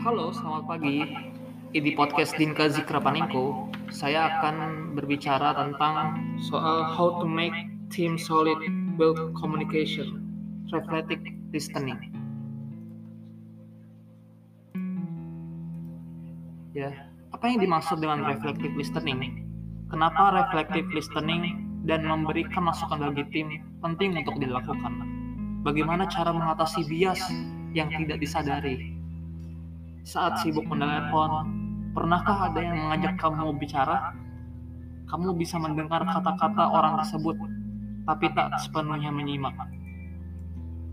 Halo, selamat pagi. Di podcast Dinka Zikra saya akan berbicara tentang soal how to make team solid build communication, reflective listening. Ya, apa yang dimaksud dengan reflective listening? Kenapa reflective listening dan memberikan masukan bagi tim penting untuk dilakukan? Bagaimana cara mengatasi bias yang tidak disadari? Saat sibuk menelepon, pernahkah ada yang mengajak kamu bicara? Kamu bisa mendengar kata-kata orang tersebut, tapi tak sepenuhnya menyimak.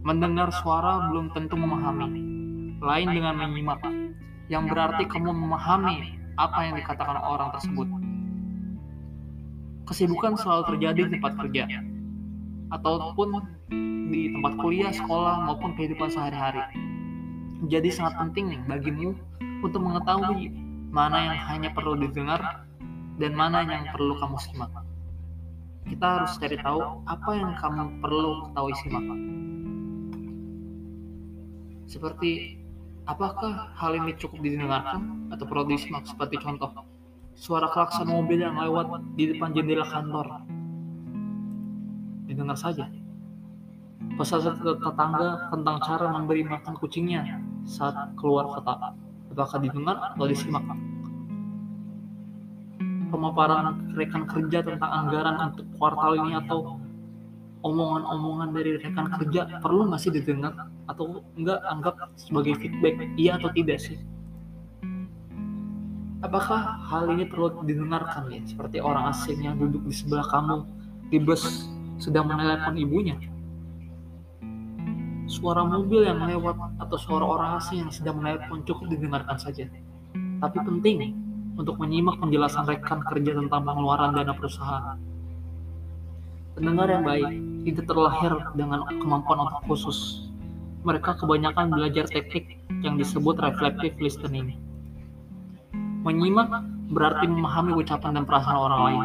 Mendengar suara belum tentu memahami, lain dengan menyimak, yang berarti kamu memahami apa yang dikatakan orang tersebut. Kesibukan selalu terjadi di tempat kerja, ataupun di tempat kuliah, sekolah, maupun kehidupan sehari-hari jadi sangat penting nih bagimu untuk mengetahui mana yang hanya perlu didengar dan mana yang perlu kamu simak. Kita harus cari tahu apa yang kamu perlu ketahui simak. Seperti apakah hal ini cukup didengarkan atau perlu disimak seperti contoh suara klakson mobil yang lewat di depan jendela kantor. Didengar saja pesan tetangga tentang cara memberi makan kucingnya saat keluar kota. Apakah didengar atau disimak? Pemaparan rekan kerja tentang anggaran untuk kuartal ini atau omongan-omongan dari rekan kerja perlu nggak sih didengar atau enggak anggap sebagai feedback iya atau tidak sih apakah hal ini perlu didengarkan ya seperti orang asing yang duduk di sebelah kamu di bus sedang menelepon ibunya suara mobil yang lewat atau suara orang asing yang sedang menelpon cukup didengarkan saja. Tapi penting untuk menyimak penjelasan rekan kerja tentang pengeluaran dana perusahaan. Pendengar yang baik tidak terlahir dengan kemampuan otak khusus. Mereka kebanyakan belajar teknik yang disebut reflective listening. Menyimak berarti memahami ucapan dan perasaan orang lain.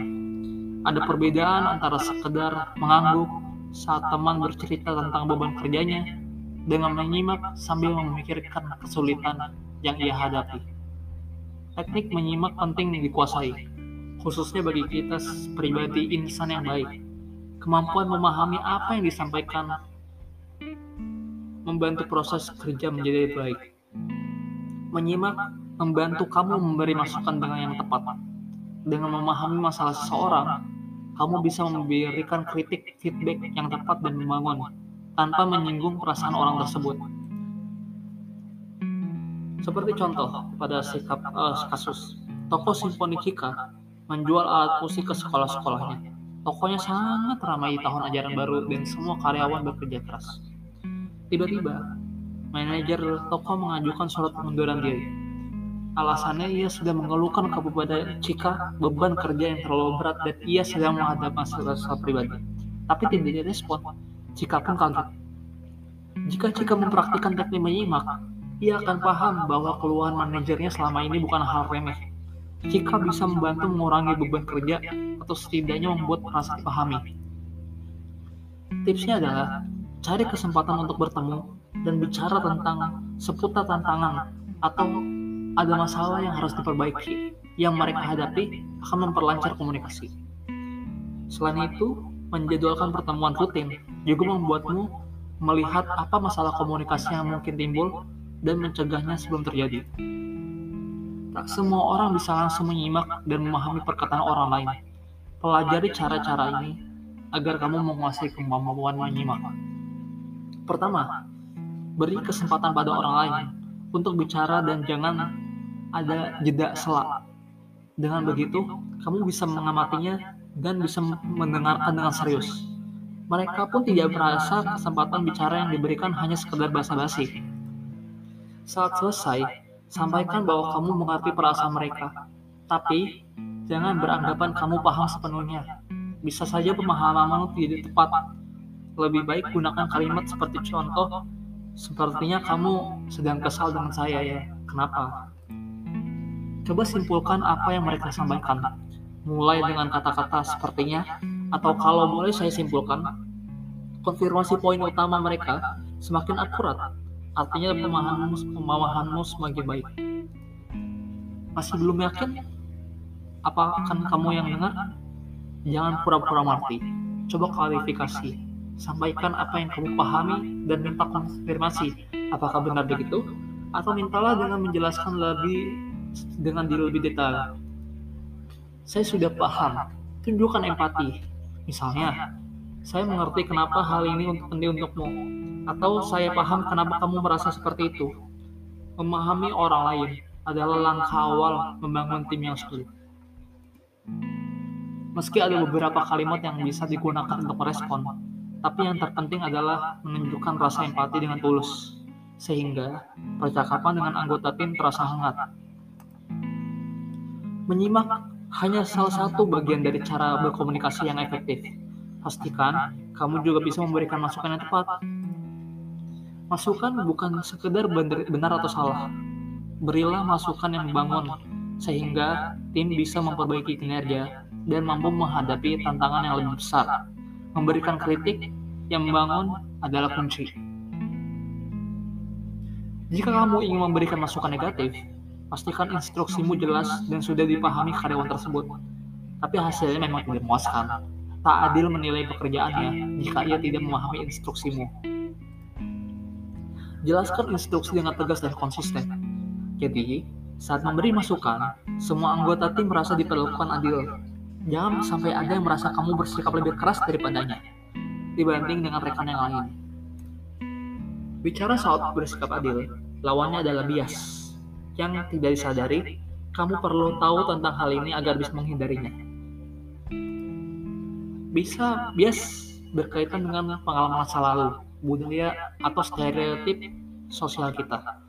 Ada perbedaan antara sekedar mengangguk saat teman bercerita tentang beban kerjanya dengan menyimak sambil memikirkan kesulitan yang ia hadapi. Teknik menyimak penting dikuasai, khususnya bagi kita pribadi insan yang baik. Kemampuan memahami apa yang disampaikan membantu proses kerja menjadi baik. Menyimak membantu kamu memberi masukan dengan yang tepat. Dengan memahami masalah seseorang, kamu bisa memberikan kritik feedback yang tepat dan membangun tanpa menyinggung perasaan orang tersebut. Seperti contoh pada sikap uh, kasus toko Simfoni Cika menjual alat musik ke sekolah-sekolahnya. Tokonya sangat ramai di tahun ajaran baru dan semua karyawan bekerja keras. Tiba-tiba, manajer toko mengajukan surat pengunduran diri Alasannya ia sudah mengeluhkan kepada Cika beban kerja yang terlalu berat dan ia sedang menghadapi masalah pribadi. Tapi tidak direspon. Cika pun kaget. Jika Cika mempraktikkan teknik menyimak, ia akan paham bahwa keluhan manajernya selama ini bukan hal remeh. Cika bisa membantu mengurangi beban kerja atau setidaknya membuat merasa dipahami. Tipsnya adalah cari kesempatan untuk bertemu dan bicara tentang seputar tantangan atau ada masalah yang harus diperbaiki yang mereka hadapi akan memperlancar komunikasi. Selain itu, menjadwalkan pertemuan rutin juga membuatmu melihat apa masalah komunikasi yang mungkin timbul dan mencegahnya sebelum terjadi. Tak semua orang bisa langsung menyimak dan memahami perkataan orang lain. Pelajari cara-cara ini agar kamu menguasai kemampuan menyimak. Pertama, beri kesempatan pada orang lain untuk bicara dan jangan ada jeda selak. Dengan begitu, kamu bisa mengamatinya dan bisa mendengarkan dengan serius. Mereka pun tidak merasa kesempatan bicara yang diberikan hanya sekedar basa-basi. Saat selesai, sampaikan bahwa kamu mengerti perasaan mereka. Tapi, jangan beranggapan kamu paham sepenuhnya. Bisa saja pemahamanmu tidak tepat. Lebih baik gunakan kalimat seperti contoh, Sepertinya kamu sedang kesal dengan saya ya. Kenapa? Coba simpulkan apa yang mereka sampaikan. Mulai dengan kata-kata sepertinya, atau kalau boleh saya simpulkan, konfirmasi poin utama mereka semakin akurat, artinya pemahamanmu, pemahamanmu semakin baik. Masih belum yakin? Apa akan kamu yang dengar? Jangan pura-pura mati. Coba klarifikasi. Sampaikan apa yang kamu pahami dan minta konfirmasi. Apakah benar begitu? Atau mintalah dengan menjelaskan lebih dengan lebih detail. Saya sudah paham. Tunjukkan empati. Misalnya, saya mengerti kenapa hal ini untuk penting untukmu. Atau saya paham kenapa kamu merasa seperti itu. Memahami orang lain adalah langkah awal membangun tim yang sulit. Meski ada beberapa kalimat yang bisa digunakan untuk merespon, tapi yang terpenting adalah menunjukkan rasa empati dengan tulus, sehingga percakapan dengan anggota tim terasa hangat. Menyimak hanya salah satu bagian dari cara berkomunikasi yang efektif. Pastikan kamu juga bisa memberikan masukan yang tepat. Masukan bukan sekedar benar atau salah, berilah masukan yang membangun sehingga tim bisa memperbaiki kinerja dan mampu menghadapi tantangan yang lebih besar. Memberikan kritik yang membangun adalah kunci. Jika kamu ingin memberikan masukan negatif, pastikan instruksimu jelas dan sudah dipahami karyawan tersebut. Tapi hasilnya memang tidak memuaskan. Tak adil menilai pekerjaannya jika ia tidak memahami instruksimu. Jelaskan instruksi dengan tegas dan konsisten jadi, saat memberi masukan, semua anggota tim merasa diperlakukan adil. Jangan sampai ada yang merasa kamu bersikap lebih keras daripadanya, dibanding dengan rekan yang lain. Bicara soal bersikap adil, lawannya adalah bias. Yang tidak disadari, kamu perlu tahu tentang hal ini agar bisa menghindarinya. Bisa bias berkaitan dengan pengalaman masa lalu, budaya, atau stereotip sosial kita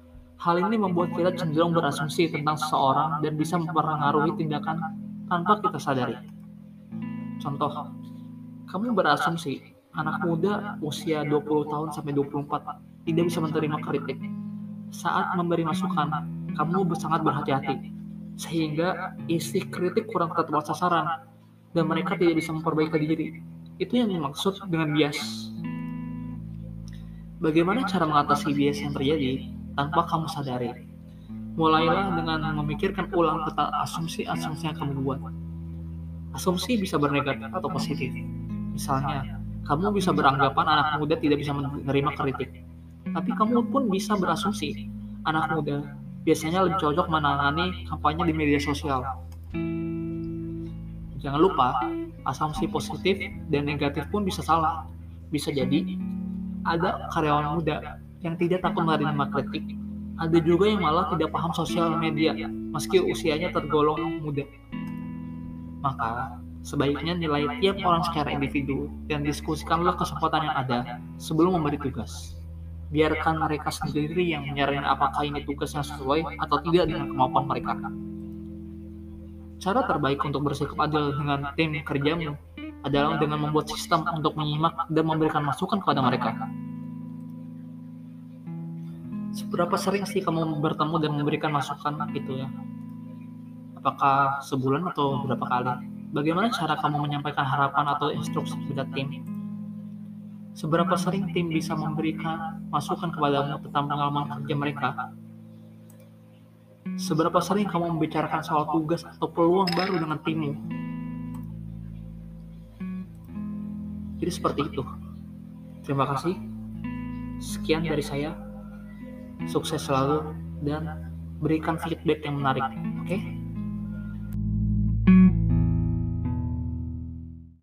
Hal ini membuat kita cenderung berasumsi tentang seseorang dan bisa mempengaruhi tindakan tanpa kita sadari. Contoh, kamu berasumsi anak muda usia 20 tahun sampai 24 tidak bisa menerima kritik. Saat memberi masukan, kamu sangat berhati-hati sehingga isi kritik kurang tepat sasaran dan mereka tidak bisa memperbaiki diri. Itu yang dimaksud dengan bias. Bagaimana cara mengatasi bias yang terjadi? tanpa kamu sadari. Mulailah dengan memikirkan ulang tentang asumsi-asumsi yang kamu buat. Asumsi bisa bernegatif atau positif. Misalnya, kamu bisa beranggapan anak muda tidak bisa menerima kritik. Tapi kamu pun bisa berasumsi, anak muda biasanya lebih cocok menangani kampanye di media sosial. Jangan lupa, asumsi positif dan negatif pun bisa salah. Bisa jadi ada karyawan muda yang tidak takut menerima kritik. Ada juga yang malah tidak paham sosial media, meski usianya tergolong muda. Maka, sebaiknya nilai tiap orang secara individu dan diskusikanlah kesempatan yang ada sebelum memberi tugas. Biarkan mereka sendiri yang menyarankan apakah ini tugas yang sesuai atau tidak dengan kemampuan mereka. Cara terbaik untuk bersikap adil dengan tim kerjamu adalah dengan membuat sistem untuk menyimak dan memberikan masukan kepada mereka. Seberapa sering sih kamu bertemu dan memberikan masukan gitu ya? Apakah sebulan atau berapa kali? Bagaimana cara kamu menyampaikan harapan atau instruksi kepada tim? Seberapa sering tim bisa memberikan masukan kepadamu tentang pengalaman kerja mereka? Seberapa sering kamu membicarakan soal tugas atau peluang baru dengan timmu? Jadi seperti itu. Terima kasih. Sekian dari saya sukses selalu dan berikan feedback yang menarik oke okay?